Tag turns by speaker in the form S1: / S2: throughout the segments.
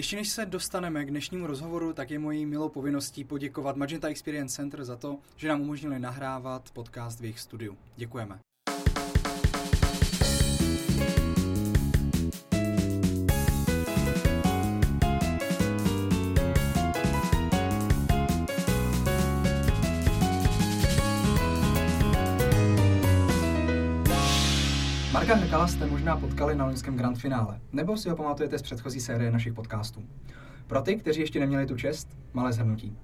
S1: Ještě než se dostaneme k dnešnímu rozhovoru, tak je mojí milou povinností poděkovat Magenta Experience Center za to, že nám umožnili nahrávat podcast v jejich studiu. Děkujeme. Hrkala jste možná potkali na loňském grand finále, nebo si ho pamatujete z předchozí série našich podcastů. Pro ty, kteří ještě neměli tu čest, malé zhrnutí.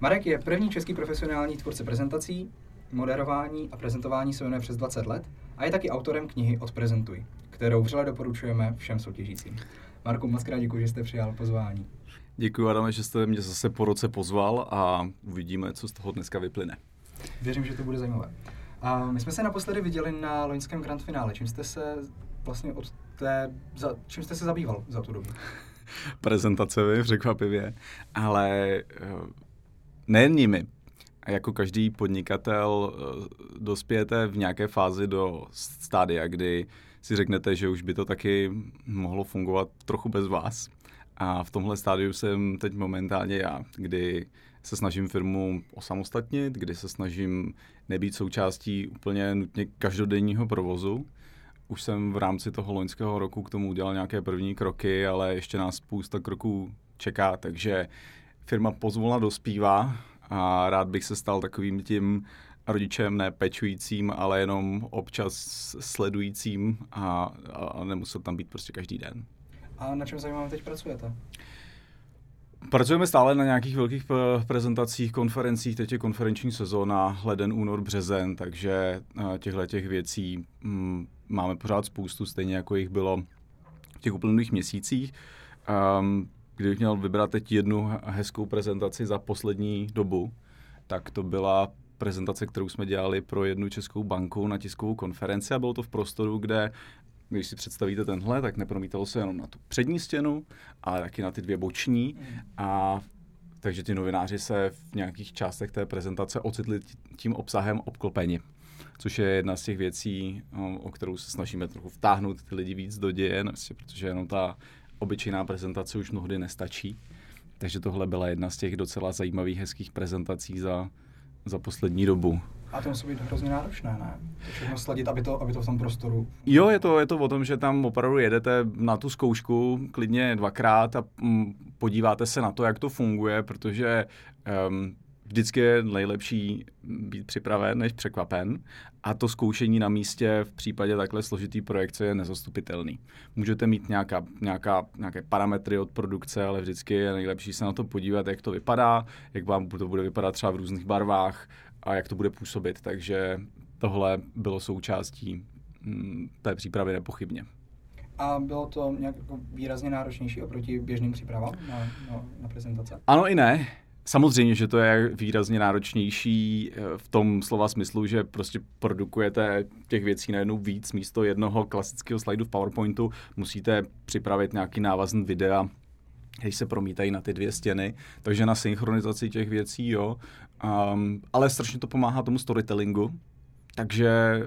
S1: Marek je první český profesionální tvůrce prezentací, moderování a prezentování se věnuje přes 20 let a je taky autorem knihy Odprezentuj, kterou vřele doporučujeme všem soutěžícím. Marku, moc krát děkuji, že jste přijal pozvání.
S2: Děkuji, Adame, že jste mě zase po roce pozval a uvidíme, co z toho dneska vyplyne.
S1: Věřím, že to bude zajímavé. A my jsme se naposledy viděli na loňském grand finále. Čím jste se vlastně od té, za, čím jste se zabýval za tu dobu?
S2: Prezentacemi, překvapivě, ale eh, nejen nimi. Jako každý podnikatel eh, dospějete v nějaké fázi do stádia, kdy si řeknete, že už by to taky mohlo fungovat trochu bez vás. A v tomhle stádiu jsem teď momentálně já, kdy se snažím firmu osamostatnit, kdy se snažím nebýt součástí úplně nutně každodenního provozu. Už jsem v rámci toho loňského roku k tomu udělal nějaké první kroky, ale ještě nás spousta kroků čeká, takže firma pozvolna dospívá a rád bych se stal takovým tím rodičem ne pečujícím, ale jenom občas sledujícím a, a nemusel tam být prostě každý den.
S1: A na čem zajímavě teď pracujete?
S2: Pracujeme stále na nějakých velkých prezentacích, konferencích, teď je konferenční sezóna, leden, únor, březen, takže eh, těchto těch věcí mm, máme pořád spoustu, stejně jako jich bylo v těch uplynulých měsících. Um, kdybych měl vybrat teď jednu hezkou prezentaci za poslední dobu, tak to byla prezentace, kterou jsme dělali pro jednu českou banku na tiskovou konferenci a bylo to v prostoru, kde když si představíte tenhle, tak nepromítalo se jenom na tu přední stěnu, ale taky na ty dvě boční. A takže ty novináři se v nějakých částech té prezentace ocitli tím obsahem obklopeni. Což je jedna z těch věcí, o kterou se snažíme trochu vtáhnout ty lidi víc do děje, protože jenom ta obyčejná prezentace už mnohdy nestačí. Takže tohle byla jedna z těch docela zajímavých, hezkých prezentací za, za poslední dobu.
S1: A to musí být hrozně náročné, ne? Všechno sladit, aby to, aby to v tom prostoru...
S2: Jo, je to, je to o tom, že tam opravdu jedete na tu zkoušku klidně dvakrát a mm, podíváte se na to, jak to funguje, protože um, vždycky je nejlepší být připraven než překvapen a to zkoušení na místě v případě takhle složitý projekce je nezastupitelný. Můžete mít nějaká, nějaká, nějaké parametry od produkce, ale vždycky je nejlepší se na to podívat, jak to vypadá, jak vám to bude vypadat třeba v různých barvách a jak to bude působit. Takže tohle bylo součástí mm, té přípravy nepochybně.
S1: A bylo to nějak jako výrazně náročnější oproti běžným přípravám na, na, na prezentace?
S2: Ano i ne. Samozřejmě, že to je výrazně náročnější eh, v tom slova smyslu, že prostě produkujete těch věcí najednou víc. Místo jednoho klasického slajdu v PowerPointu musíte připravit nějaký návazný videa, když se promítají na ty dvě stěny. Takže na synchronizaci těch věcí, jo. Um, ale strašně to pomáhá tomu storytellingu. Takže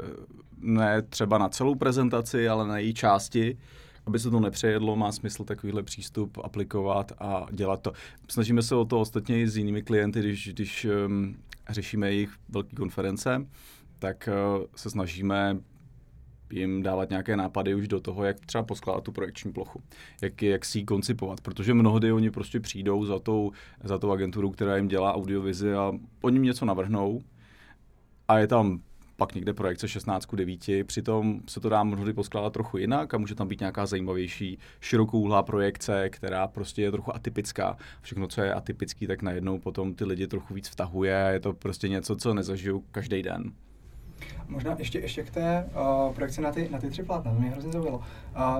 S2: ne třeba na celou prezentaci, ale na její části aby se to nepřejedlo, má smysl takovýhle přístup aplikovat a dělat to. Snažíme se o to ostatně i s jinými klienty, když, když um, řešíme jejich velké konference, tak uh, se snažíme jim dávat nějaké nápady už do toho, jak třeba poskládat tu projekční plochu, jak, jak si ji koncipovat, protože mnohdy oni prostě přijdou za tou, za tou agenturu, která jim dělá audiovizi a oni jim něco navrhnou a je tam pak někde projekce 16 k 9, přitom se to dá mnohdy poskládat trochu jinak a může tam být nějaká zajímavější širokouhlá projekce, která prostě je trochu atypická. Všechno, co je atypický, tak najednou potom ty lidi trochu víc vtahuje a je to prostě něco, co nezažiju každý den.
S1: Možná ještě, ještě k té uh, projekci na ty, na ty tři plátna, to mě hrozně zaujalo. Uh,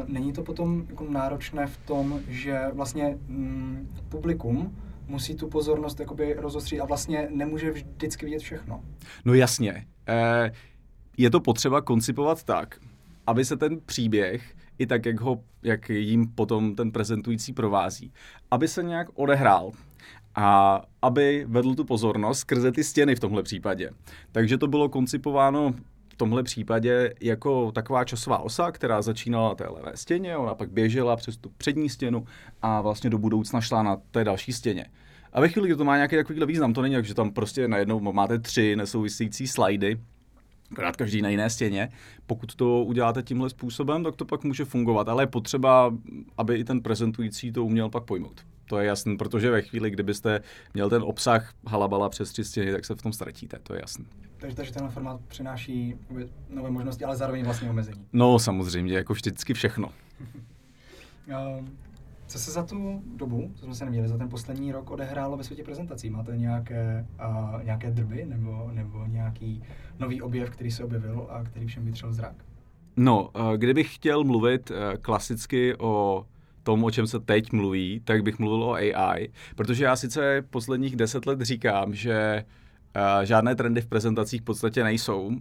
S1: není to potom jako náročné v tom, že vlastně mm, publikum musí tu pozornost jakoby rozostřít a vlastně nemůže vždycky vidět všechno.
S2: No jasně. E, je to potřeba koncipovat tak, aby se ten příběh, i tak, jak, ho, jak jim potom ten prezentující provází, aby se nějak odehrál a aby vedl tu pozornost skrze ty stěny v tomhle případě. Takže to bylo koncipováno v tomhle případě jako taková časová osa, která začínala na té levé stěně, ona pak běžela přes tu přední stěnu a vlastně do budoucna šla na té další stěně. A ve chvíli, kdy to má nějaký takovýhle význam, to není tak, že tam prostě najednou máte tři nesouvisející slajdy, akorát každý na jiné stěně. Pokud to uděláte tímhle způsobem, tak to pak může fungovat, ale je potřeba, aby i ten prezentující to uměl pak pojmout. To je jasné, protože ve chvíli, kdybyste měl ten obsah halabala přes tři stěny, tak se v tom ztratíte, to je jasné.
S1: Takže, takže tenhle formát přináší nové možnosti, ale zároveň vlastně omezení.
S2: No samozřejmě, jako vždycky všechno.
S1: Co se za tu dobu, co jsme se neměli, za ten poslední rok odehrálo ve světě prezentací? Máte nějaké, uh, nějaké drby nebo, nebo nějaký nový objev, který se objevil a který všem vytřel zrak?
S2: No, kdybych chtěl mluvit uh, klasicky o tom, o čem se teď mluví, tak bych mluvil o AI, protože já sice posledních deset let říkám, že uh, žádné trendy v prezentacích v podstatě nejsou,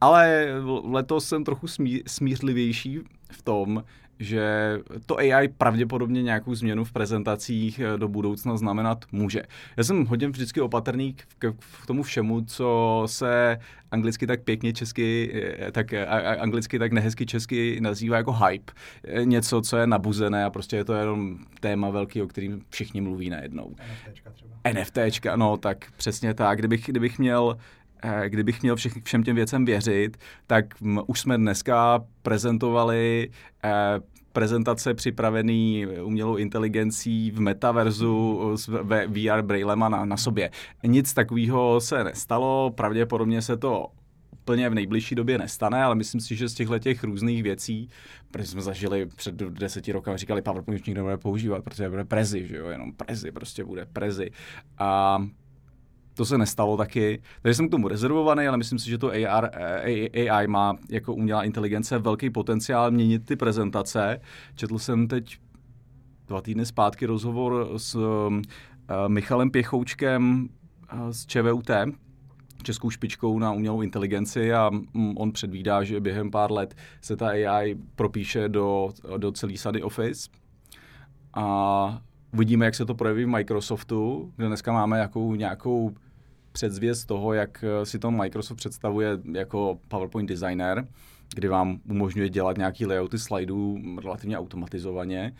S2: ale letos jsem trochu smí, smířlivější v tom, že to AI pravděpodobně nějakou změnu v prezentacích eh, do budoucna znamenat může. Já jsem hodně vždycky opatrný k, k tomu všemu, co se anglicky tak pěkně česky, eh, tak anglicky tak nehezky česky nazývá jako hype. Eh, něco, co je nabuzené a prostě je to jenom téma velký, o kterým všichni mluví najednou.
S1: NFTčka třeba.
S2: NFTčka, no tak přesně tak. Kdybych, kdybych měl kdybych měl všech, všem těm věcem věřit, tak už jsme dneska prezentovali prezentace připravený umělou inteligencí v metaverzu s VR brailema na, na sobě. Nic takového se nestalo, pravděpodobně se to úplně v nejbližší době nestane, ale myslím si, že z těchto těch různých věcí, protože jsme zažili před deseti roky, říkali, PowerPoint už nikdo nebude používat, protože bude prezi, že jo, jenom prezi, prostě bude prezi. A to se nestalo taky. Takže jsem k tomu rezervovaný, ale myslím si, že to AR, AI má jako umělá inteligence velký potenciál měnit ty prezentace. Četl jsem teď dva týdny zpátky rozhovor s uh, Michalem Pěchoučkem uh, z ČVUT, českou špičkou na umělou inteligenci a mm, on předvídá, že během pár let se ta AI propíše do, do celý sady Office. A uvidíme, jak se to projeví v Microsoftu, kde dneska máme jakou, nějakou předzvěst toho, jak eh, si to Microsoft představuje jako PowerPoint designer, kdy vám umožňuje dělat nějaký layouty slajdů relativně automatizovaně,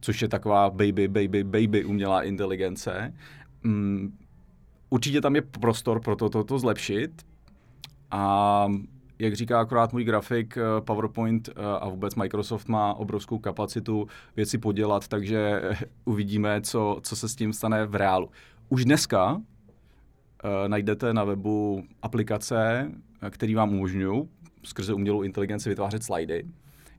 S2: což je taková baby, baby, baby umělá inteligence. Um, určitě tam je prostor pro to, to, to zlepšit a jak říká akorát můj grafik, eh, PowerPoint eh, a vůbec Microsoft má obrovskou kapacitu věci podělat, takže uvidíme, co, co se s tím stane v reálu. Už dneska najdete na webu aplikace, eh, které vám umožňují skrze umělou inteligenci vytvářet slajdy.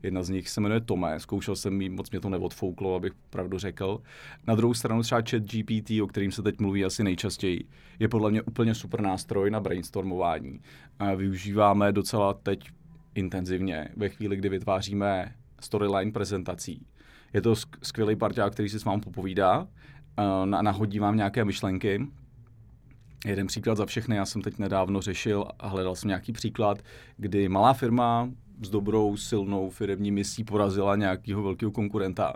S2: Jedna z nich se jmenuje Tome, zkoušel jsem ji, moc mě to neodfouklo, abych pravdu řekl. Na druhou stranu třeba chat GPT, o kterým se teď mluví asi nejčastěji, je podle mě úplně super nástroj na brainstormování. A využíváme docela teď intenzivně ve chvíli, kdy vytváříme storyline prezentací. Je to skvělý parťák, který si s vámi popovídá, nahodí vám nějaké myšlenky Jeden příklad za všechny, já jsem teď nedávno řešil a hledal jsem nějaký příklad, kdy malá firma s dobrou, silnou firmní misí porazila nějakého velkého konkurenta.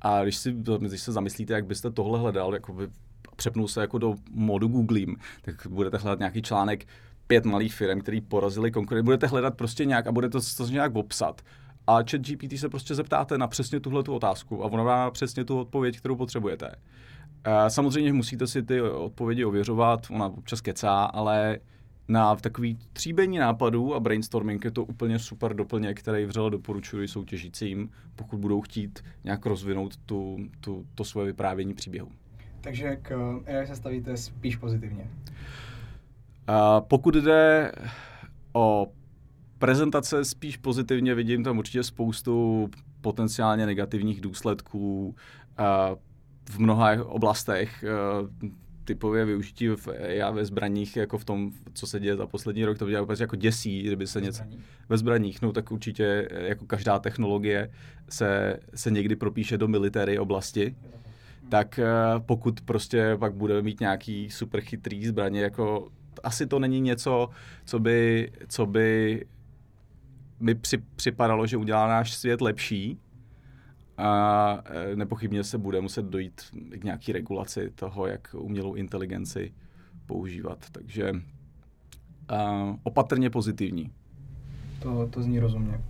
S2: A když, si, když se zamyslíte, jak byste tohle hledal, jako by přepnul se jako do modu Googlím, tak budete hledat nějaký článek pět malých firm, který porazili konkurenty. Budete hledat prostě nějak a budete to nějak obsat. A chat GPT se prostě zeptáte na přesně tuhle tu otázku a ono dá přesně tu odpověď, kterou potřebujete. Samozřejmě musíte si ty odpovědi ověřovat, ona občas kecá, ale na takový tříbení nápadů a brainstorming je to úplně super doplněk, který vřele doporučuji soutěžícím, pokud budou chtít nějak rozvinout tu, tu, to svoje vyprávění příběhu.
S1: Takže k AI se stavíte spíš pozitivně?
S2: A pokud jde o prezentace, spíš pozitivně vidím tam určitě spoustu potenciálně negativních důsledků. A v mnoha oblastech eh, typově využití v já ve zbraních, jako v tom, co se děje za poslední rok, to mě úplně jako děsí, kdyby se něco... Ve zbraních, no tak určitě eh, jako každá technologie se, se někdy propíše do military oblasti, tak eh, pokud prostě pak budeme mít nějaký super chytrý zbraně, jako asi to není něco, co by, co by mi při, připadalo, že udělá náš svět lepší, a e, nepochybně se bude muset dojít k nějaký regulaci toho, jak umělou inteligenci používat. Takže a, opatrně pozitivní.
S1: to, to zní rozumně.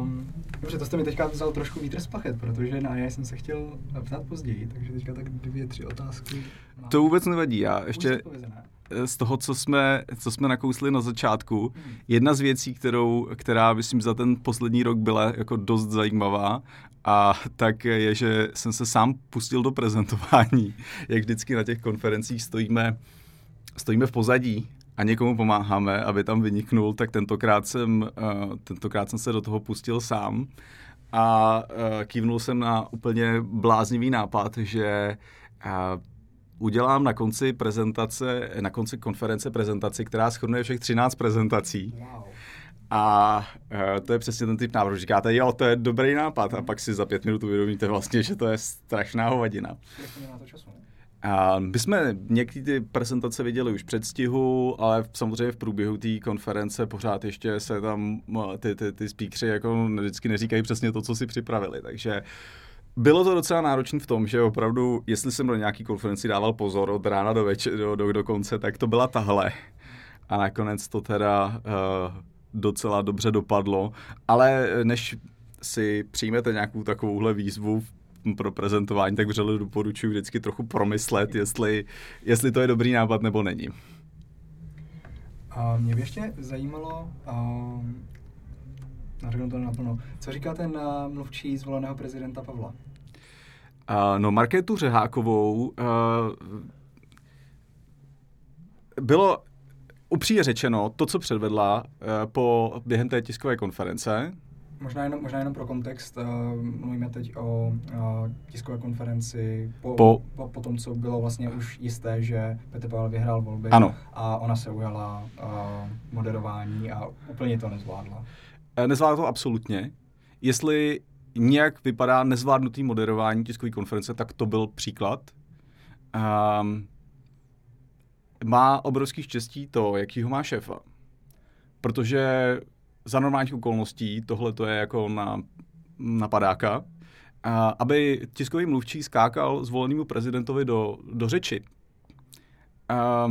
S1: Um, dobře, to jste mi teďka vzal trošku vítr z plachet, protože na já jsem se chtěl ptát později, takže teďka tak dvě, tři otázky.
S2: Mám. To vůbec nevadí, já ještě z toho, co jsme, co jsme nakousli na začátku, hmm. jedna z věcí, kterou, která myslím za ten poslední rok byla jako dost zajímavá, a tak je, že jsem se sám pustil do prezentování. Jak vždycky na těch konferencích stojíme, stojíme v pozadí a někomu pomáháme, aby tam vyniknul, tak tentokrát jsem, uh, tentokrát jsem se do toho pustil sám a uh, kývnul jsem na úplně bláznivý nápad, že udělám na konci prezentace, na konci konference prezentaci, která schrnuje všech 13 prezentací. Wow. A uh, to je přesně ten typ návrhu. Říkáte, jo, to je dobrý nápad a pak si za pět minut uvědomíte vlastně, že to je strašná hovadina. A my jsme některé ty prezentace viděli už před stihu, ale samozřejmě v průběhu té konference pořád ještě se tam ty, ty, ty speakři jako vždycky neříkají přesně to, co si připravili. Takže bylo to docela náročné v tom, že opravdu, jestli jsem do nějaký konferenci dával pozor od rána do, večer, do, do, do konce, tak to byla tahle. A nakonec to teda uh, docela dobře dopadlo. Ale než si přijmete nějakou takovouhle výzvu pro prezentování, tak vřele doporučuji vždycky trochu promyslet, jestli, jestli to je dobrý nápad nebo není.
S1: A mě by ještě zajímalo, um, řeknu to naplno, co říkáte na mluvčí zvoleného prezidenta Pavla?
S2: Uh, no, Markétu Řehákovou uh, bylo upřímně řečeno, to, co předvedla uh, po, během té tiskové konference,
S1: Možná jenom, možná jenom pro kontext, uh, mluvíme teď o uh, tiskové konferenci po,
S2: po,
S1: po, po tom, co bylo vlastně už jisté, že Petr Pavel vyhrál volby
S2: ano.
S1: a ona se ujala uh, moderování a úplně to nezvládla.
S2: Nezvládla to absolutně. Jestli nějak vypadá nezvládnutý moderování tiskové konference, tak to byl příklad. Um, má obrovský štěstí to, jakýho má šéfa. Protože za normálních okolností tohle to je jako na, na padáka, a aby tiskový mluvčí skákal zvolenému prezidentovi do, do řeči. A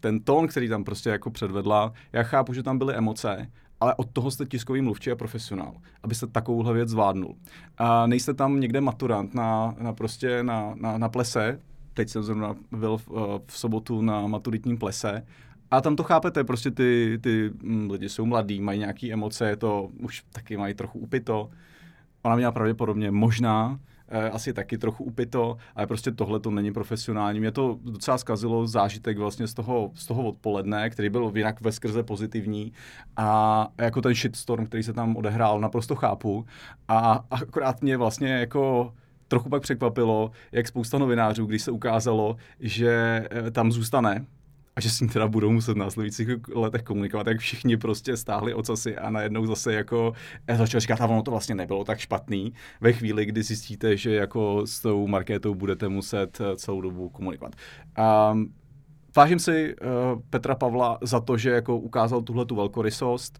S2: ten tón, který tam prostě jako předvedla, já chápu, že tam byly emoce, ale od toho jste tiskový mluvčí a profesionál, abyste takovouhle věc zvládnul. A nejste tam někde maturant na, na prostě na, na, na plese, teď jsem zrovna byl v, v sobotu na maturitním plese a tam to chápete, prostě ty, ty mm, lidi jsou mladí, mají nějaké emoce, to už taky mají trochu upito. Ona měla pravděpodobně možná, eh, asi taky trochu upito, ale prostě tohle to není profesionální. Mě to docela zkazilo zážitek vlastně z toho, z toho odpoledne, který byl jinak ve skrze pozitivní a jako ten shitstorm, který se tam odehrál, naprosto chápu. A akorát mě vlastně jako trochu pak překvapilo, jak spousta novinářů, když se ukázalo, že eh, tam zůstane, a že s ním teda budou muset v následujících letech komunikovat, tak všichni prostě stáhli ocasy a najednou zase jako začal říkat, a ono to vlastně nebylo tak špatný, ve chvíli, kdy zjistíte, že jako s tou marketou budete muset eh, celou dobu komunikovat. Um, vážím si uh, Petra Pavla za to, že jako ukázal tuhle tu velkorysost,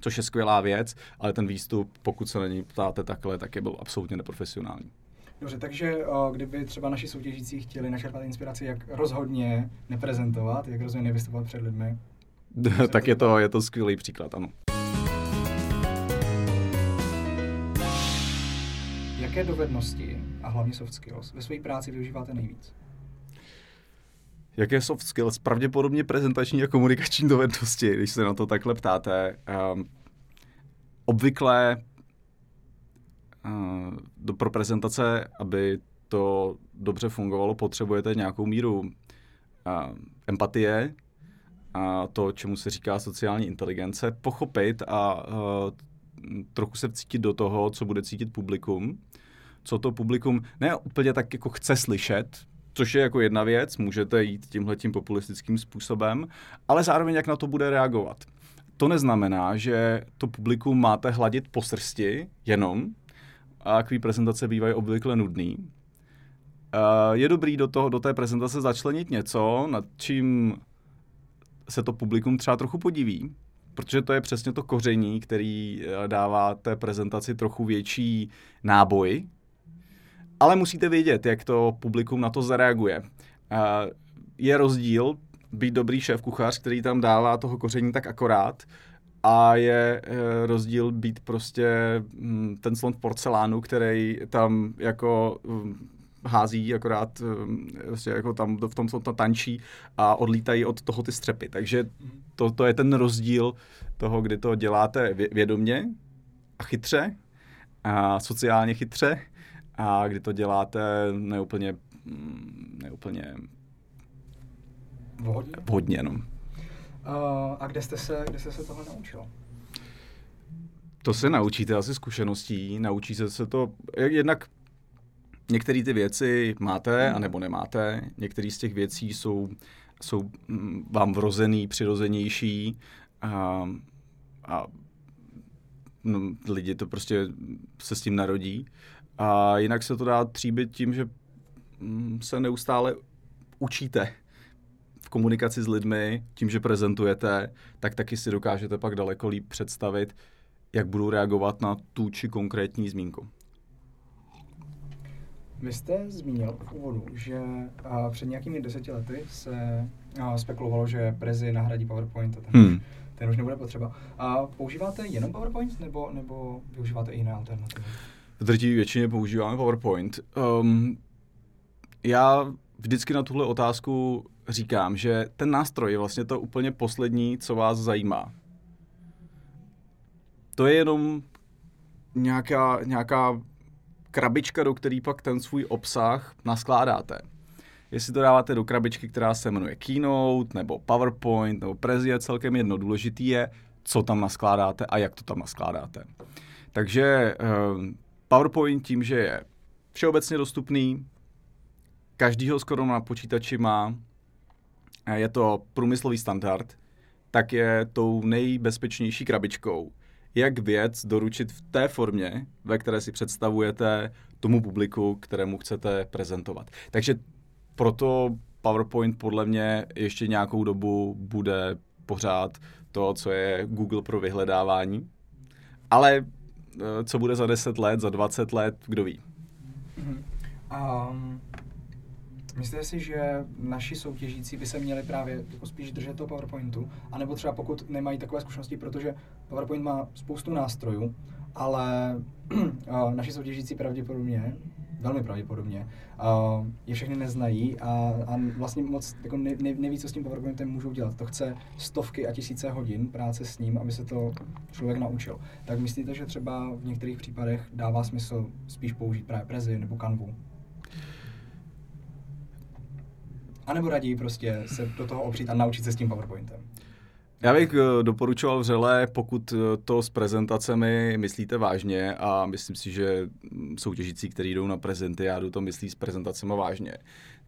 S2: což je skvělá věc, ale ten výstup, pokud se na něj ptáte takhle, tak je byl absolutně neprofesionální.
S1: Dobře, takže o, kdyby třeba naši soutěžící chtěli načerpat inspiraci, jak rozhodně neprezentovat, jak rozhodně nevystupovat před lidmi,
S2: tak je to, je to skvělý příklad, ano.
S1: Jaké dovednosti a hlavně soft skills ve své práci využíváte nejvíc?
S2: Jaké soft skills? Pravděpodobně prezentační a komunikační dovednosti, když se na to takhle ptáte. Um, obvykle do, pro prezentace, aby to dobře fungovalo, potřebujete nějakou míru empatie a to, čemu se říká sociální inteligence, pochopit a uh, trochu se vcítit do toho, co bude cítit publikum, co to publikum ne úplně tak jako chce slyšet, což je jako jedna věc, můžete jít tímhletím populistickým způsobem, ale zároveň jak na to bude reagovat. To neznamená, že to publikum máte hladit po srsti jenom, a takový prezentace bývají obvykle nudný. Je dobrý do, toho, do té prezentace začlenit něco, nad čím se to publikum třeba trochu podiví, protože to je přesně to koření, který eh, dává té prezentaci trochu větší náboj, ale musíte vědět, jak to publikum na to zareaguje. Je rozdíl být dobrý šéf kuchař, který tam dává toho koření tak akorát, a je e, rozdíl být prostě m, ten slon v porcelánu, který tam jako m, hází akorát vlastně jako tam v tom to tančí a odlítají od toho ty střepy. Takže to, to je ten rozdíl toho, kdy to děláte vědomě a chytře a sociálně chytře a kdy to děláte neúplně, neúplně
S1: vhodně.
S2: vhodně no.
S1: A kde jste, se, kde jste se tohle naučil?
S2: To se naučíte asi zkušeností, naučí se se to, jednak některé ty věci máte, hmm. anebo nemáte, některé z těch věcí jsou, jsou mm, vám vrozený, přirozenější a, a no, lidi to prostě se s tím narodí. A jinak se to dá tříbit tím, že mm, se neustále učíte v komunikaci s lidmi, tím, že prezentujete, tak taky si dokážete pak daleko líp představit, jak budu reagovat na tu či konkrétní zmínku.
S1: Vy jste zmínil v úvodu, že a, před nějakými deseti lety se a, spekulovalo, že Prezi nahradí PowerPoint a ten, hmm. už, ten už nebude potřeba. A používáte jenom PowerPoint nebo, nebo využíváte i jiné alternativy?
S2: V drtivé většině používáme PowerPoint. Um, já vždycky na tuhle otázku říkám, že ten nástroj je vlastně to úplně poslední, co vás zajímá. To je jenom nějaká, nějaká krabička, do který pak ten svůj obsah naskládáte. Jestli to dáváte do krabičky, která se jmenuje Keynote, nebo PowerPoint, nebo Prezi, je celkem jedno. Důležitý je, co tam naskládáte a jak to tam naskládáte. Takže uh, PowerPoint tím, že je všeobecně dostupný, každý ho skoro na počítači má, je to průmyslový standard, tak je tou nejbezpečnější krabičkou, jak věc doručit v té formě, ve které si představujete tomu publiku, kterému chcete prezentovat. Takže proto PowerPoint podle mě ještě nějakou dobu bude pořád to, co je Google pro vyhledávání. Ale eh, co bude za 10 let, za 20 let, kdo ví.
S1: Um, Myslíte si, že naši soutěžící by se měli právě jako spíš držet toho PowerPointu, anebo třeba pokud nemají takové zkušenosti, protože PowerPoint má spoustu nástrojů, ale naši soutěžící pravděpodobně, velmi pravděpodobně, je všechny neznají a, a vlastně moc jako ne, ne, neví, co s tím PowerPointem můžou dělat. To chce stovky a tisíce hodin práce s ním, aby se to člověk naučil. Tak myslíte, že třeba v některých případech dává smysl spíš použít právě Prezi nebo Canvu? A nebo raději prostě se do toho opřít a naučit se s tím PowerPointem?
S2: Já bych eh, doporučoval vřele, pokud eh, to s prezentacemi myslíte vážně a myslím si, že soutěžící, kteří jdou na prezentiádu, to myslí s prezentacemi vážně,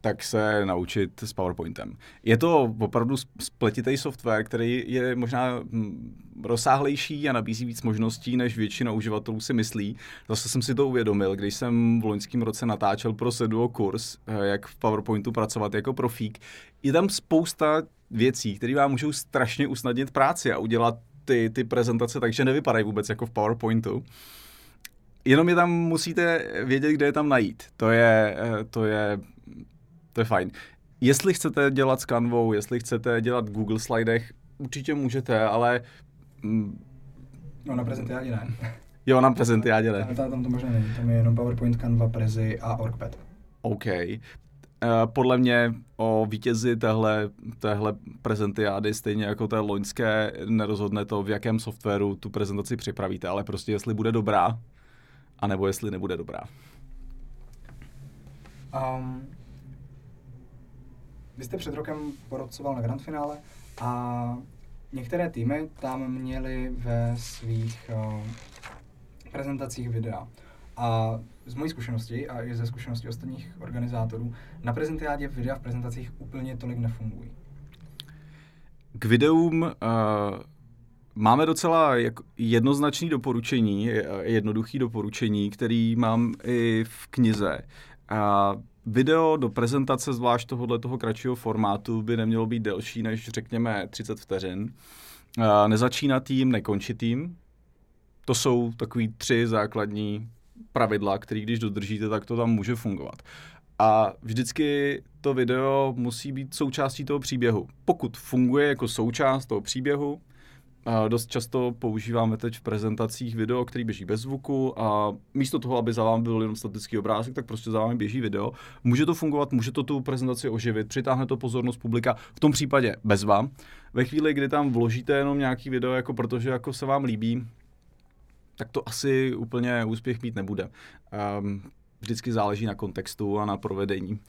S2: tak se naučit s PowerPointem. Je to opravdu spletitý software, který je možná hm, rozsáhlejší a nabízí víc možností, než většina uživatelů si myslí. Zase jsem si to uvědomil, když jsem v loňském roce natáčel pro Seduo kurz, eh, jak v PowerPointu pracovat jako profík. Je tam spousta věcí, které vám můžou strašně usnadnit práci a udělat ty, ty prezentace takže nevypadají vůbec jako v PowerPointu. Jenom je tam musíte vědět, kde je tam najít. To je, eh, to je to je fajn. Jestli chcete dělat s Canvou, jestli chcete dělat v Google slidech, určitě můžete, ale...
S1: Mm, no na prezentiádě ne.
S2: Jo, na prezentiádě ne.
S1: Tam, tam to možná není, tam je jenom PowerPoint, Canva, Prezi a OrgPad.
S2: OK. Uh, podle mě o vítězi téhle, téhle prezentiády, stejně jako té loňské, nerozhodne to, v jakém softwaru tu prezentaci připravíte, ale prostě jestli bude dobrá, anebo jestli nebude dobrá.
S1: Um, vy jste před rokem porocoval na grand finále a některé týmy tam měly ve svých uh, prezentacích videa. A z mojí zkušenosti a i ze zkušenosti ostatních organizátorů, na prezentiádě videa v prezentacích úplně tolik nefungují.
S2: K videům uh, máme docela jednoznačné doporučení, jednoduché doporučení, který mám i v knize. Uh, Video do prezentace, zvlášť tohohle toho kratšího formátu, by nemělo být delší než řekněme 30 vteřin. Nezačínat tím, nekončit tím. To jsou takový tři základní pravidla, které když dodržíte, tak to tam může fungovat. A vždycky to video musí být součástí toho příběhu. Pokud funguje jako součást toho příběhu, A dost často používáme teď v prezentacích video, který běží bez zvuku a místo toho, aby za vámi byl jenom statický obrázek, tak prostě za vámi běží video. Může to fungovat, může to tu prezentaci oživit, přitáhne to pozornost publika, v tom případě bez vám. Ve chvíli, kdy tam vložíte jenom nějaký video, jako protože jako se vám líbí, tak to asi úplně úspěch mít nebude. Um, vždycky záleží na kontextu a na provedení.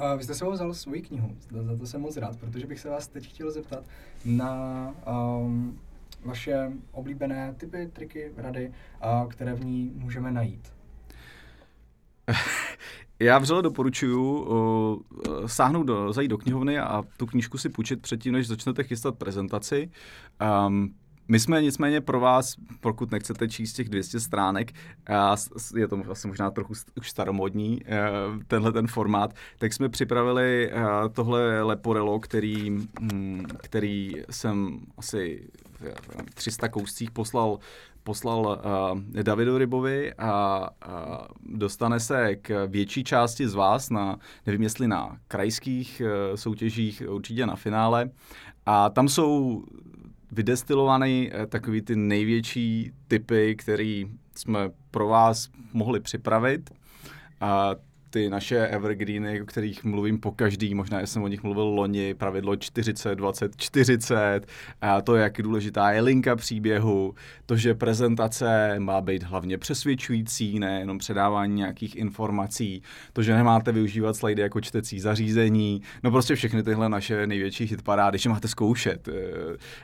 S1: Uh, vy jste se vzal svoji knihu, za, za to jsem moc rád, protože bych se vás teď chtěl zeptat na um, vaše oblíbené typy, triky, rady, uh, které v ní můžeme najít.
S2: Já vřele doporučuji uh, sáhnout do, zajít do knihovny a tu knížku si půjčit předtím, než začnete chystat prezentaci. Um, my jsme nicméně pro vás, pokud nechcete číst těch 200 stránek, a je to asi možná trochu už staromodní, eh, tenhle ten formát, tak jsme připravili eh, tohle Leporello, který, hm, který jsem asi v 300 kouscích poslal poslal uh, Davidu Rybovi a uh, dostane se k větší části z vás na, nevím jestli na krajských uh, soutěžích, určitě na finále. A tam jsou vydestilovaný eh, takový ty největší typy, který jsme pro vás mohli připravit. A ty naše evergreeny, o kterých mluvím po každý, možná jsem o nich mluvil loni, pravidlo 40, 20, 40, a to, jak důležitá je linka příběhu, to, že prezentace má být hlavně přesvědčující, ne jenom předávání nějakých informací, to, že nemáte využívat slajdy jako čtecí zařízení, no prostě všechny tyhle naše největší hitparády, když máte zkoušet, eh,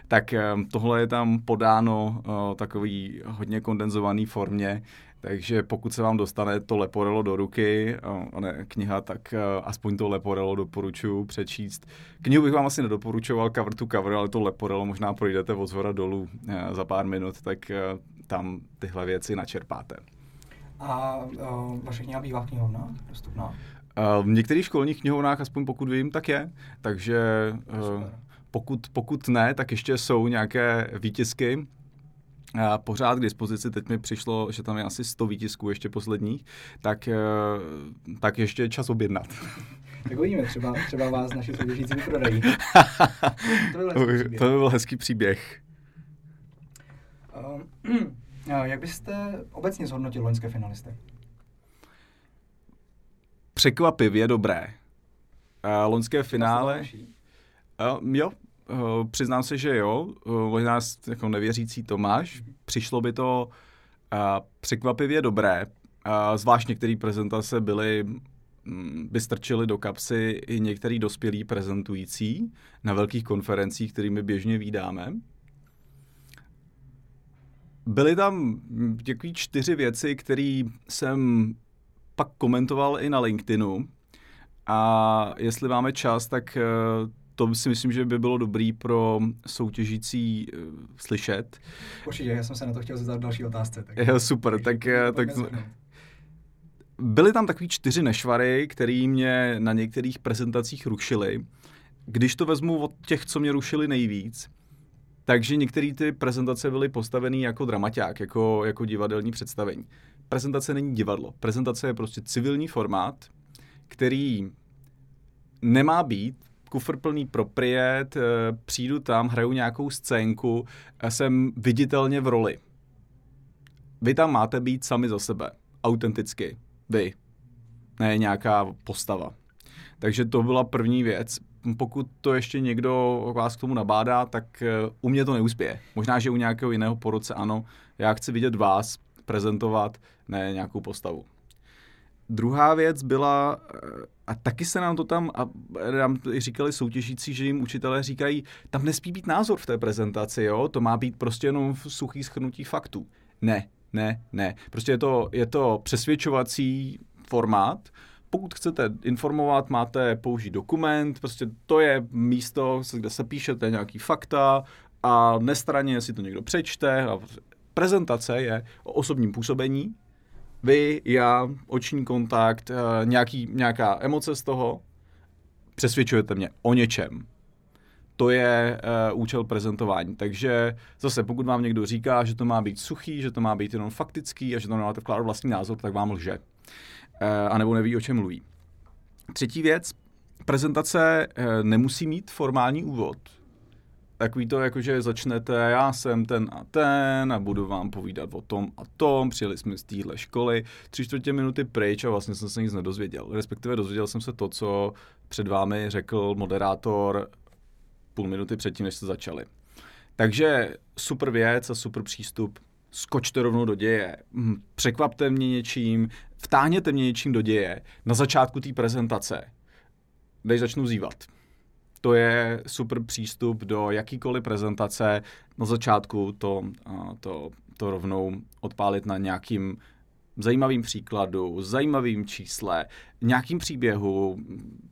S2: tak eh, tohle je tam podáno eh, takový hodně kondenzovaný formě, takže pokud se vám dostane to Leporello do ruky, a ne kniha, tak aspoň to Leporello doporučuji přečíst. Knihu bych vám asi nedoporučoval cover to cover, ale to Leporello možná projdete od zhora dolů e, za pár minut, tak e, tam tyhle věci načerpáte.
S1: A uh, vaše kniha bývá v knihovnách dostupná?
S2: v některých školních knihovnách, aspoň pokud vím, tak je. Takže uh, pokud, pokud ne, tak ještě jsou nějaké výtisky pořád k dispozici. Teď mi přišlo, že tam je asi 100 výtisků ještě posledních, tak, eh, tak ještě čas objednat.
S1: Tak uvidíme, třeba, třeba vás naši soutěžící prodají.
S2: to, by byl to by byl hezký příběh.
S1: Uh, jak byste obecně zhodnotil loňské finalisty?
S2: Překvapivě dobré. Uh, loňské finále... Uh, jo, Uh, přiznám se, že jo. Uh, možná jako nevěřící Tomáš. Přišlo by to uh, překvapivě dobré. Zvlášť některé prezentace byly um, by strčili do kapsy i některý dospělí prezentující na velkých konferencích, kterými běžně výdáme. Byly tam takové čtyři věci, které jsem pak komentoval i na LinkedInu. A jestli máme čas, tak to si myslím, že by bylo dobrý pro soutěžící uh, slyšet.
S1: Určitě, já jsem se na to chtěl zeptat další otázce.
S2: Tak, jo, super, tak, tak, tak byly tam takový čtyři nešvary, které mě na některých prezentacích rušily. Když to vezmu od těch, co mě rušili nejvíc, takže některé ty prezentace byly postavené jako dramaťák, jako, jako divadelní představení. Prezentace není divadlo. Prezentace je prostě civilní formát, který nemá být kufr plný propriet, eh, přijdu tam, hraju nějakou scénku, jsem viditelně v roli. Vy tam máte být sami za sebe, autenticky, vy, ne nějaká postava. Takže to byla první věc. Pokud to ještě někdo vás k tomu nabádá, tak eh, u mě to neuspěje. Možná, že u nějakého jiného porodce ano. Já chci vidět vás prezentovat, ne nějakou postavu. Druhá věc byla, eh, a taky se nám to tam, a nám říkali soutěžící, že jim učitelé říkají, tam nesmí být názor v té prezentaci, jo? to má být prostě jenom suchý schrnutí faktů. Ne, ne, ne. Prostě je to, je to přesvědčovací formát, pokud chcete informovat, máte použít dokument, prostě to je místo, kde se píšete nějaký fakta a nestraně si to někdo přečte. A prezentace je o osobním působení, vy, já, oční kontakt, eh, nějaký, nějaká emoce z toho, přesvědčujete mě o něčem. To je uh, účel prezentování. Takže zase, pokud vám někdo říká, že to má být suchý, že to má být jenom faktický a že to nemáte vkládat vlastní názor, tak vám lže. Uh, a nebo neví, o čem mluví. Třetí věc, prezentace uh, nemusí mít formální úvod. Takový to, jako že začnete, já jsem ten a ten a budu vám povídat o tom a tom, přijeli jsme z téhle školy, tři čtvrtě minuty pryč a vlastně jsem se nic nedozvěděl. Respektive dozvěděl jsem se to, co před vámi řekl moderátor půl minuty předtím, než jste začali. Takže super věc a super přístup. Skočte rovnou do děje. Hm, překvapte mě něčím, vtáhněte mě něčím do děje na začátku té prezentace, než začnu zývat. To je super přístup do jakýkoliv prezentace. Na začátku to, to, to rovnou odpálit na nějakým zajímavým příkladu, zajímavým čísle, nějakým příběhu,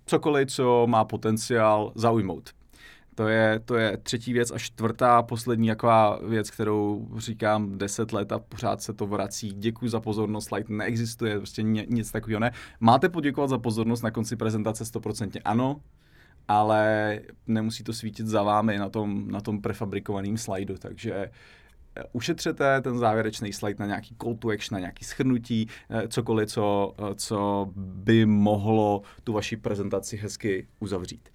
S2: cokoliv, co má potenciál zaujmout. To je, to je třetí věc a čtvrtá, poslední jaková věc, kterou říkám deset let a pořád se to vrací. Děkuji za pozornost, slide neexistuje, prostě nic takového ne. Máte poděkovat za pozornost na konci prezentace 100% ano, ale nemusí to svítit za vámi na tom, na tom prefabrikovaném slajdu, takže eh, ušetřete ten závěrečný slide na nějaký call to action, na nějaký schrnutí, eh, cokoliv, co, eh, co by mohlo tu vaši prezentaci hezky uzavřít.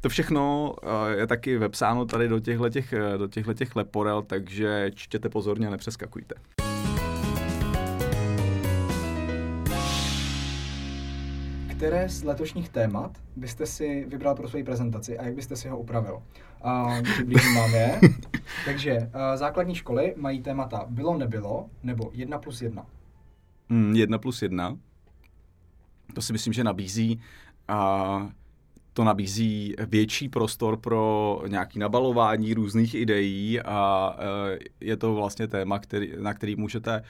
S2: To všechno je taky vepsáno tady do těchto těch, do těchto těch leporel, takže čtěte pozorně a nepřeskakujte.
S1: Které z letošních témat byste si vybral pro svoji prezentaci a jak byste si ho upravil? Uh, přiblížím vám je. Takže uh, základní školy mají témata bylo, nebylo, nebo jedna plus jedna.
S2: Mm, jedna plus jedna. To si myslím, že nabízí uh, to nabízí větší prostor pro nějaké nabalování různých ideí a uh, je to vlastně téma, který, na který můžete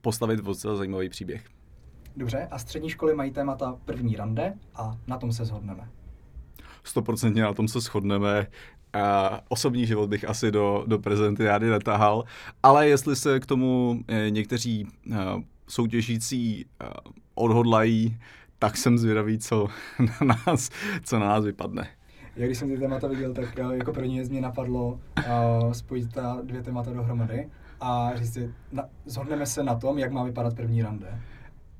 S2: postavit docela zajímavý příběh.
S1: Dobře, a střední školy mají témata první rande a na tom se shodneme.
S2: Stoprocentně na tom se shodneme. Uh, osobní život bych asi do, do prezentády netahal, ale jestli se k tomu eh, někteří uh, soutěžící uh, odhodlají, tak jsem zvědavý, co na nás, co na nás vypadne.
S1: Já když jsem ty témata viděl, tak jako první věc mě napadlo uh, spojit ta dvě témata dohromady a říct si, na, zhodneme se na tom, jak má vypadat první rande.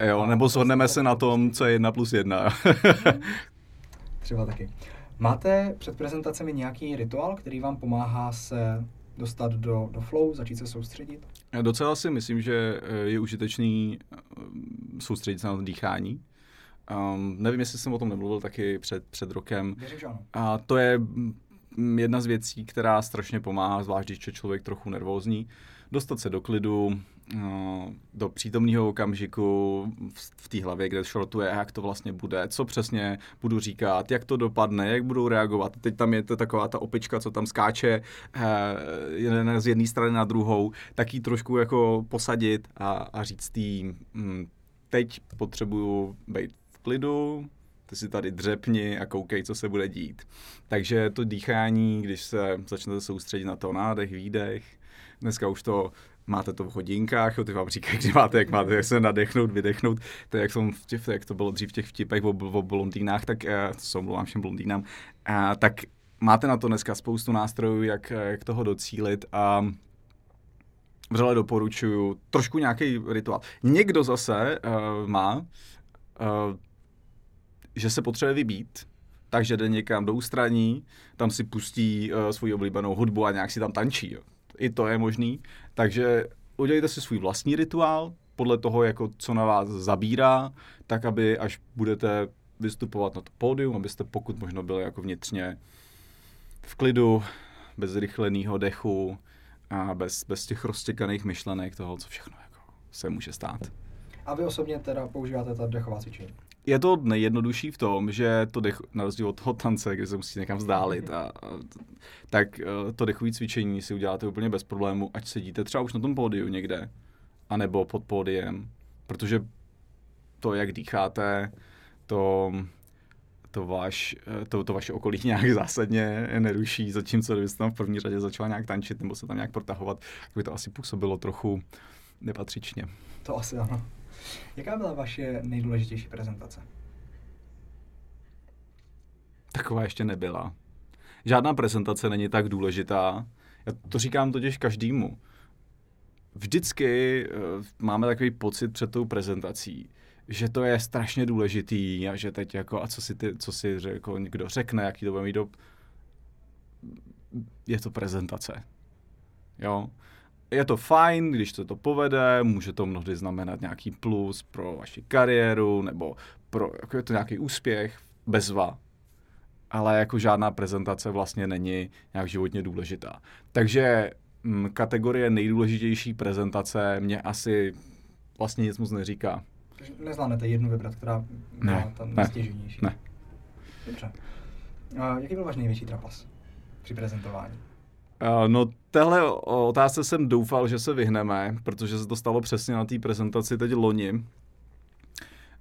S2: Jo, nebo shodneme se na tom, co je jedna plus jedna.
S1: Třeba taky. Máte před prezentacemi nějaký rituál, který vám pomáhá se dostat do, do flow, začít se soustředit?
S2: Já docela si myslím, že eh, je užitečný eh, soustředit se na to dýchání. Um, nevím, jestli jsem o tom nemluvil taky před, před rokem.
S1: Věřím, že ano.
S2: A to je jedna z věcí, která strašně pomáhá, zvlášť když je člověk trochu nervózní, dostat se do klidu, no, do přítomného okamžiku v té hlavě, kde shortuje, jak to vlastně bude, co přesně budu říkat, jak to dopadne, jak budou reagovat. Teď tam je to taková ta opička, co tam skáče eh, z jedné strany na druhou, tak ji trošku jako posadit a, a říct tý, hm, teď potřebuju být v klidu, ty si tady dřepni a koukej, co se bude dít. Takže to dýchání, když se začnete soustředit na to nádech, výdech, dneska už to máte to v hodinkách, jo, ty vám říkají, kdy máte, jak máte, jak se nadechnout, vydechnout, to jak, jsem v těch, jak to bylo dřív v těch vtipech o, o blondýnách, tak to se omlouvám všem blondýnám, uh, tak máte na to dneska spoustu nástrojů, jak, jak toho docílit a vřele doporučuju trošku nějaký rituál. Někdo zase uh, má, uh, že se potřebuje vybít, takže jde někam do ústraní, tam si pustí uh, svoji oblíbenou hudbu a nějak si tam tančí. Jo i to je možný. Takže udělejte si svůj vlastní rituál, podle toho, jako co na vás zabírá, tak aby až budete vystupovat na to pódium, abyste pokud možno byli jako vnitřně v klidu, bez rychleného dechu a bez, bez těch roztěkaných myšlenek toho, co všechno jako se může stát.
S1: A vy osobně teda používáte ta dechová cvičení?
S2: Je to nejjednodušší v tom, že to dech, na rozdíl od toho tance, kde se musí někam vzdálit, a, a, tak uh, to dechové cvičení si uděláte úplně bez problému, ať sedíte třeba už na tom pódiu někde, anebo pod pódiem, protože to, jak dýcháte, to, to, vaš, to, to vaše okolí nějak zásadně neruší, zatímco kdybyste tam v první řadě začala nějak tančit nebo se tam nějak protahovat, tak by to asi působilo trochu nepatřičně.
S1: To asi ano. Jaká byla vaše nejdůležitější prezentace?
S2: Taková ještě nebyla. Žádná prezentace není tak důležitá. Já to říkám totiž každému. Vždycky uh, máme takový pocit před tou prezentací, že to je strašně důležitý a že teď jako, a co si, ty, co si jako někdo řekne, jaký to bude mít do... je to prezentace. Jo. Je to fajn, když se to povede, může to mnohdy znamenat nějaký plus pro vaši kariéru, nebo pro, jako je to nějaký úspěch, bezva. Ale jako žádná prezentace vlastně není nějak životně důležitá. Takže m, mm, kategorie nejdůležitější prezentace mě asi vlastně nic moc neříká.
S1: Nezvládnete jednu vybrat, která byla
S2: ne,
S1: ta nejstěženější?
S2: Ne.
S1: Dobře. A jaký byl váš největší trapas při prezentování?
S2: Uh, no, téhle otázce jsem doufal, že se vyhneme, protože se to stalo přesně na té prezentaci teď loni.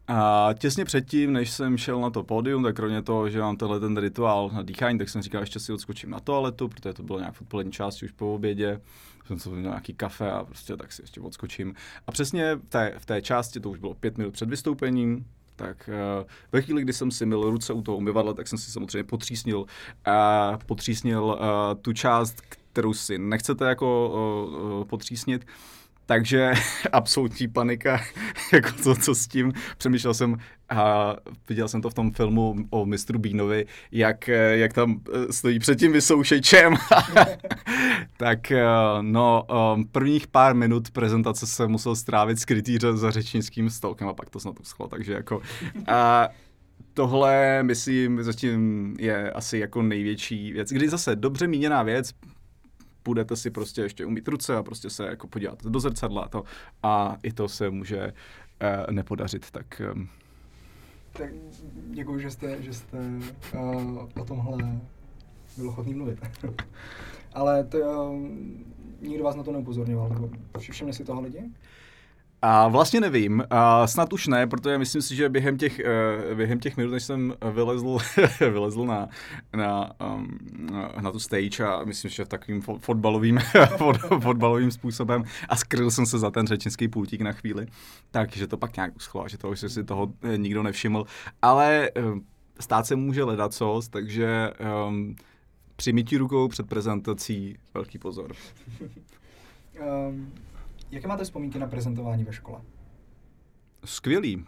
S2: A těsně předtím, než jsem šel na to pódium, tak kromě toho, že mám tenhle ten rituál na dýchání, tak jsem říkal, ještě si odskočím na toaletu, protože to bylo nějak v odpolední části už po obědě. Jsem si měl nějaký kafe a prostě tak si ještě odskočím. A přesně v té, v té části, to už bylo pět minut před vystoupením, tak uh, ve chvíli, kdy jsem si mil ruce u toho umyvadla, tak jsem si samozřejmě potřísnil, uh, potřísnil uh, tu část, kterou si nechcete jako potřísnit. Takže absolutní panika, jako to, co s tím. Přemýšlel jsem, a viděl jsem to v tom filmu o mistru Bínovi, jak, jak tam eh, stojí před tím vysoušečem. tak eh, no, eh, prvních pár minut prezentace se musel strávit skrytý za řečnickým stolkem a pak to snad uschlo, takže jako... A, tohle, myslím, zatím je asi jako největší věc. Kdy zase dobře míněná věc, budete si prostě ještě umít ruce a prostě se jako podívat do zrcadla to a i to se může uh, nepodařit, tak... Um...
S1: Tak děkuji, že jste, že jste uh, o tomhle byl ochotný mluvit. Ale to, uh, nikdo vás na to neupozorňoval, všimli si toho lidi?
S2: A vlastně nevím, a snad už ne, protože myslím si, že během těch, uh, během těch minut, než jsem vylezl, vylezl na, na, um, na tu stage a myslím, že takovým fotbalovým, fotbalovým způsobem a skryl jsem se za ten řečnický pultík na chvíli, takže to pak nějak uschlo, že to už si toho eh, nikdo nevšiml. Ale uh, stát se může ledacos, takže um, při mytí rukou před prezentací velký pozor.
S1: um. Jaké máte vzpomínky na prezentování ve škole?
S2: Skvělý.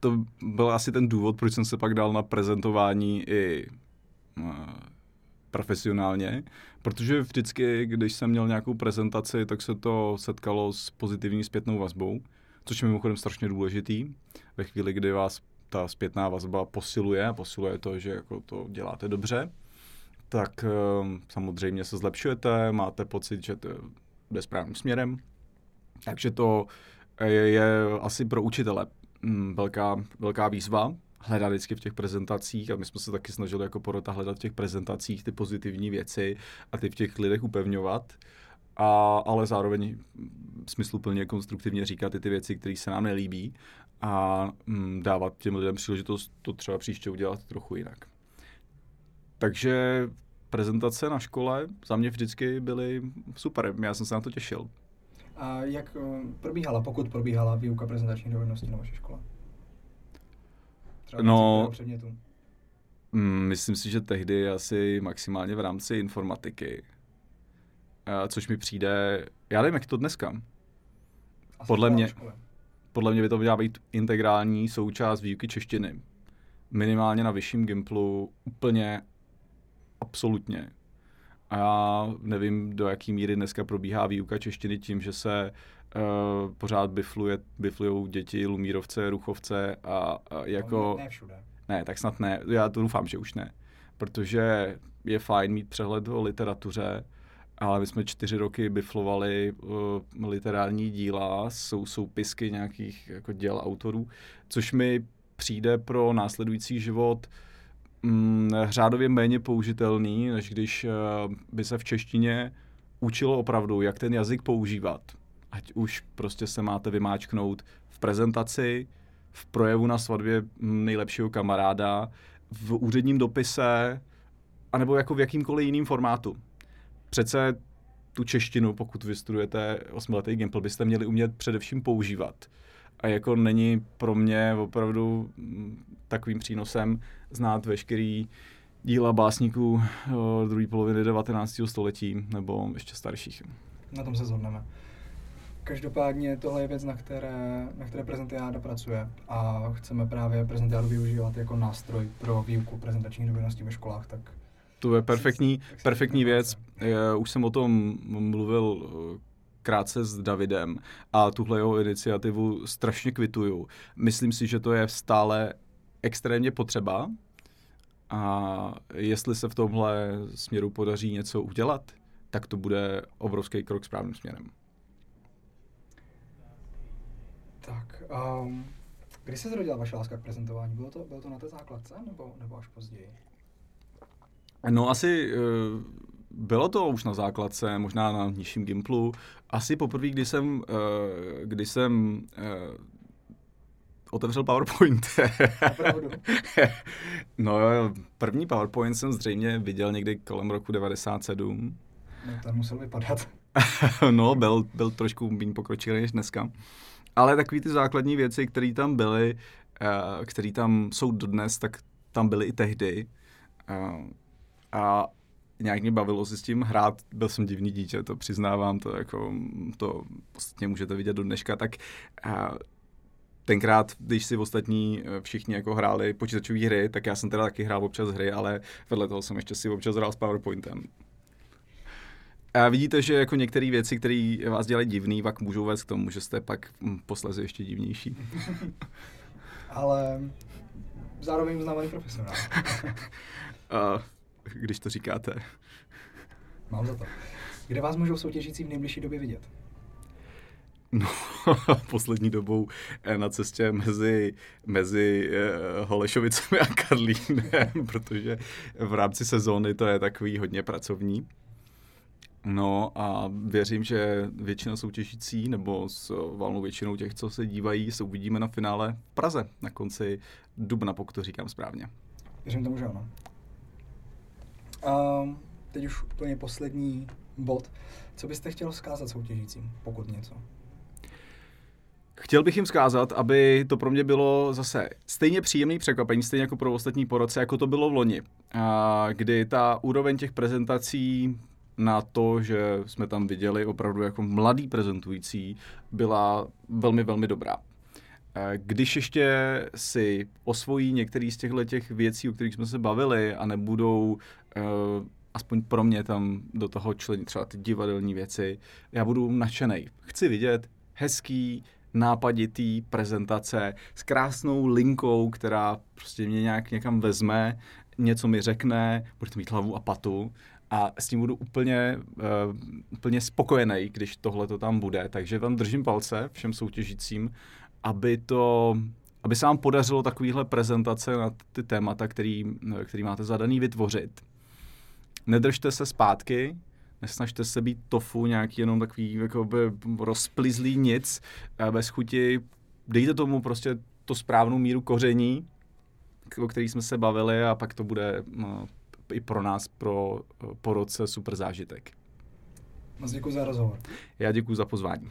S2: To byl asi ten důvod, proč jsem se pak dal na prezentování i uh, profesionálně, protože vždycky, když jsem měl nějakou prezentaci, tak se to setkalo s pozitivní zpětnou vazbou, což je mimochodem strašně důležitý. Ve chvíli, kdy vás ta zpětná vazba posiluje, posiluje to, že jako to děláte dobře, tak uh, samozřejmě se zlepšujete, máte pocit, že to jde správným směrem takže to je, je asi pro učitele mm, velká, velká výzva hledat vždycky v těch prezentacích a my jsme se taky snažili jako porota hledat v těch prezentacích ty pozitivní věci a ty v těch lidech upevňovat. A, ale zároveň smysluplně konstruktivně říkat i ty věci, které se nám nelíbí a mm, dávat těm lidem příležitost to třeba příště udělat trochu jinak. Takže prezentace na škole za mě vždycky byly super, já jsem se na to těšil.
S1: A jak eh, probíhala, pokud probíhala výuka prezentačních dovedností na vaší škole?
S2: Třeba no, předmětů. Mm, myslím si, že tehdy asi maximálně v rámci informatiky. A což mi přijde, já nevím, jak to dneska. Asi podle mě, podle mě by to měla být integrální součást výuky češtiny. Minimálně na vyšším Gimplu úplně absolutně. A já nevím, do jaký míry dneska probíhá výuka češtiny tím, že se uh, pořád bifluje, biflujou děti, lumírovce, ruchovce a, a jako...
S1: Ne, ne všude.
S2: Ne, tak snad ne. Já to doufám, že už ne. Protože je fajn mít přehled o literatuře, ale my jsme čtyři roky biflovali uh, literární díla, jsou soupisky nějakých jako děl autorů, což mi přijde pro následující život uh, mm, řádově méně použitelný, než když uh, by se v češtině učilo opravdu, jak ten jazyk používat. Ať už prostě se máte vymáčknout v prezentaci, v projevu na svatbě nejlepšího kamaráda, v úředním dopise, anebo jako v jakýmkoliv jiným formátu. Přece tu češtinu, pokud vystudujete osmiletý Gimple, byste měli umět především používat a jako není pro mě opravdu mm, takovým přínosem znát veškerý díla básníků druhé poloviny 19. století nebo ještě starších.
S1: Na tom se zhodneme. Každopádně tohle je věc, na které, na které prezentiáda pracuje a chceme právě prezentiádu využívat jako nástroj pro výuku prezentačních dovedností ve školách, tak
S2: To je perfektní, perfektní věc. Už jsem o tom mluvil eh, krátce s Davidem a tuhle jeho iniciativu strašně kvituju. Myslím si, že to je stále extrémně potřeba a jestli se v tomhle směru podaří něco udělat, tak to bude obrovský krok správným směrem.
S1: Tak, um, kdy se zrodila vaše láska k prezentování? Bylo to, bylo to na té základce nebo, nebo až později?
S2: No asi uh, bylo to už na základce, možná na nižším Gimplu. Asi poprvé, kdy jsem, uh, kdy jsem uh, otevřel PowerPoint. no, první PowerPoint jsem zřejmě viděl někdy kolem roku 97.
S1: No, ten musel vypadat.
S2: no, byl, byl trošku méně pokročilý než dneska. Ale takové ty základní věci, které tam byly, uh, které tam jsou dodnes, tak tam byly i tehdy. A nějak mě bavilo si s tím hrát, byl jsem divný dítě, to přiznávám, to jako, to vlastně můžete vidět do dneška, tak uh, tenkrát, když si ostatní všichni jako hráli počítačové hry, tak já jsem teda taky hrál občas hry, ale vedle toho jsem ještě si občas hrál s PowerPointem. A vidíte, že jako některé věci, které vás dělají divný, pak můžou vést k tomu, že jste pak hm, posleze ještě divnější.
S1: Ale zároveň uznávaný profesionál.
S2: uh, když to říkáte.
S1: Mám za to. Kde vás můžou soutěžící v nejbližší době vidět?
S2: No, poslední dobou eh, na cestě mezi, mezi uh, Holešovicemi a Karlínem, protože v rámci sezóny to je takový hodně pracovní. No a věřím, že většina soutěžící, nebo s valnou většinou těch, co se dívají, se uvidíme na finále v Praze na konci dubna, pokud to říkám správně.
S1: Věřím tomu, že ano. A teď už úplně poslední bod. Co byste chtěl vzkázat soutěžícím, pokud něco?
S2: Chtěl bych jim vzkázat, aby to pro mě bylo zase stejně příjemný překvapení, stejně jako pro ostatní po roce, jako to bylo v loni, kdy ta úroveň těch prezentací na to, že jsme tam viděli opravdu jako mladý prezentující, byla velmi, velmi dobrá. Když ještě si osvojí některý z těchto těch věcí, o kterých jsme se bavili a nebudou uh, aspoň pro mě tam do toho členit třeba ty divadelní věci, já budu nadšený. Chci vidět hezký, nápaditý prezentace s krásnou linkou, která prostě mě nějak někam vezme, něco mi řekne, budete mít hlavu a patu a s tím budu úplně, uh, úplně spokojený, když tohle to tam bude. Takže vám držím palce všem soutěžícím, aby to aby se vám podařilo takovýhle prezentace na ty témata, který, který máte zadaný vytvořit. Nedržte se zpátky, nesnažte se být tofu, nějaký jenom takový jakoby rozplizlý nic, eh, bez chuti. Dejte tomu prostě to správnou míru koření, o který jsme se bavili a pak to bude no, i pro nás pro, po roce super zážitek.
S1: Moc děkuji za rozhovor.
S2: Já děkuji za pozvání.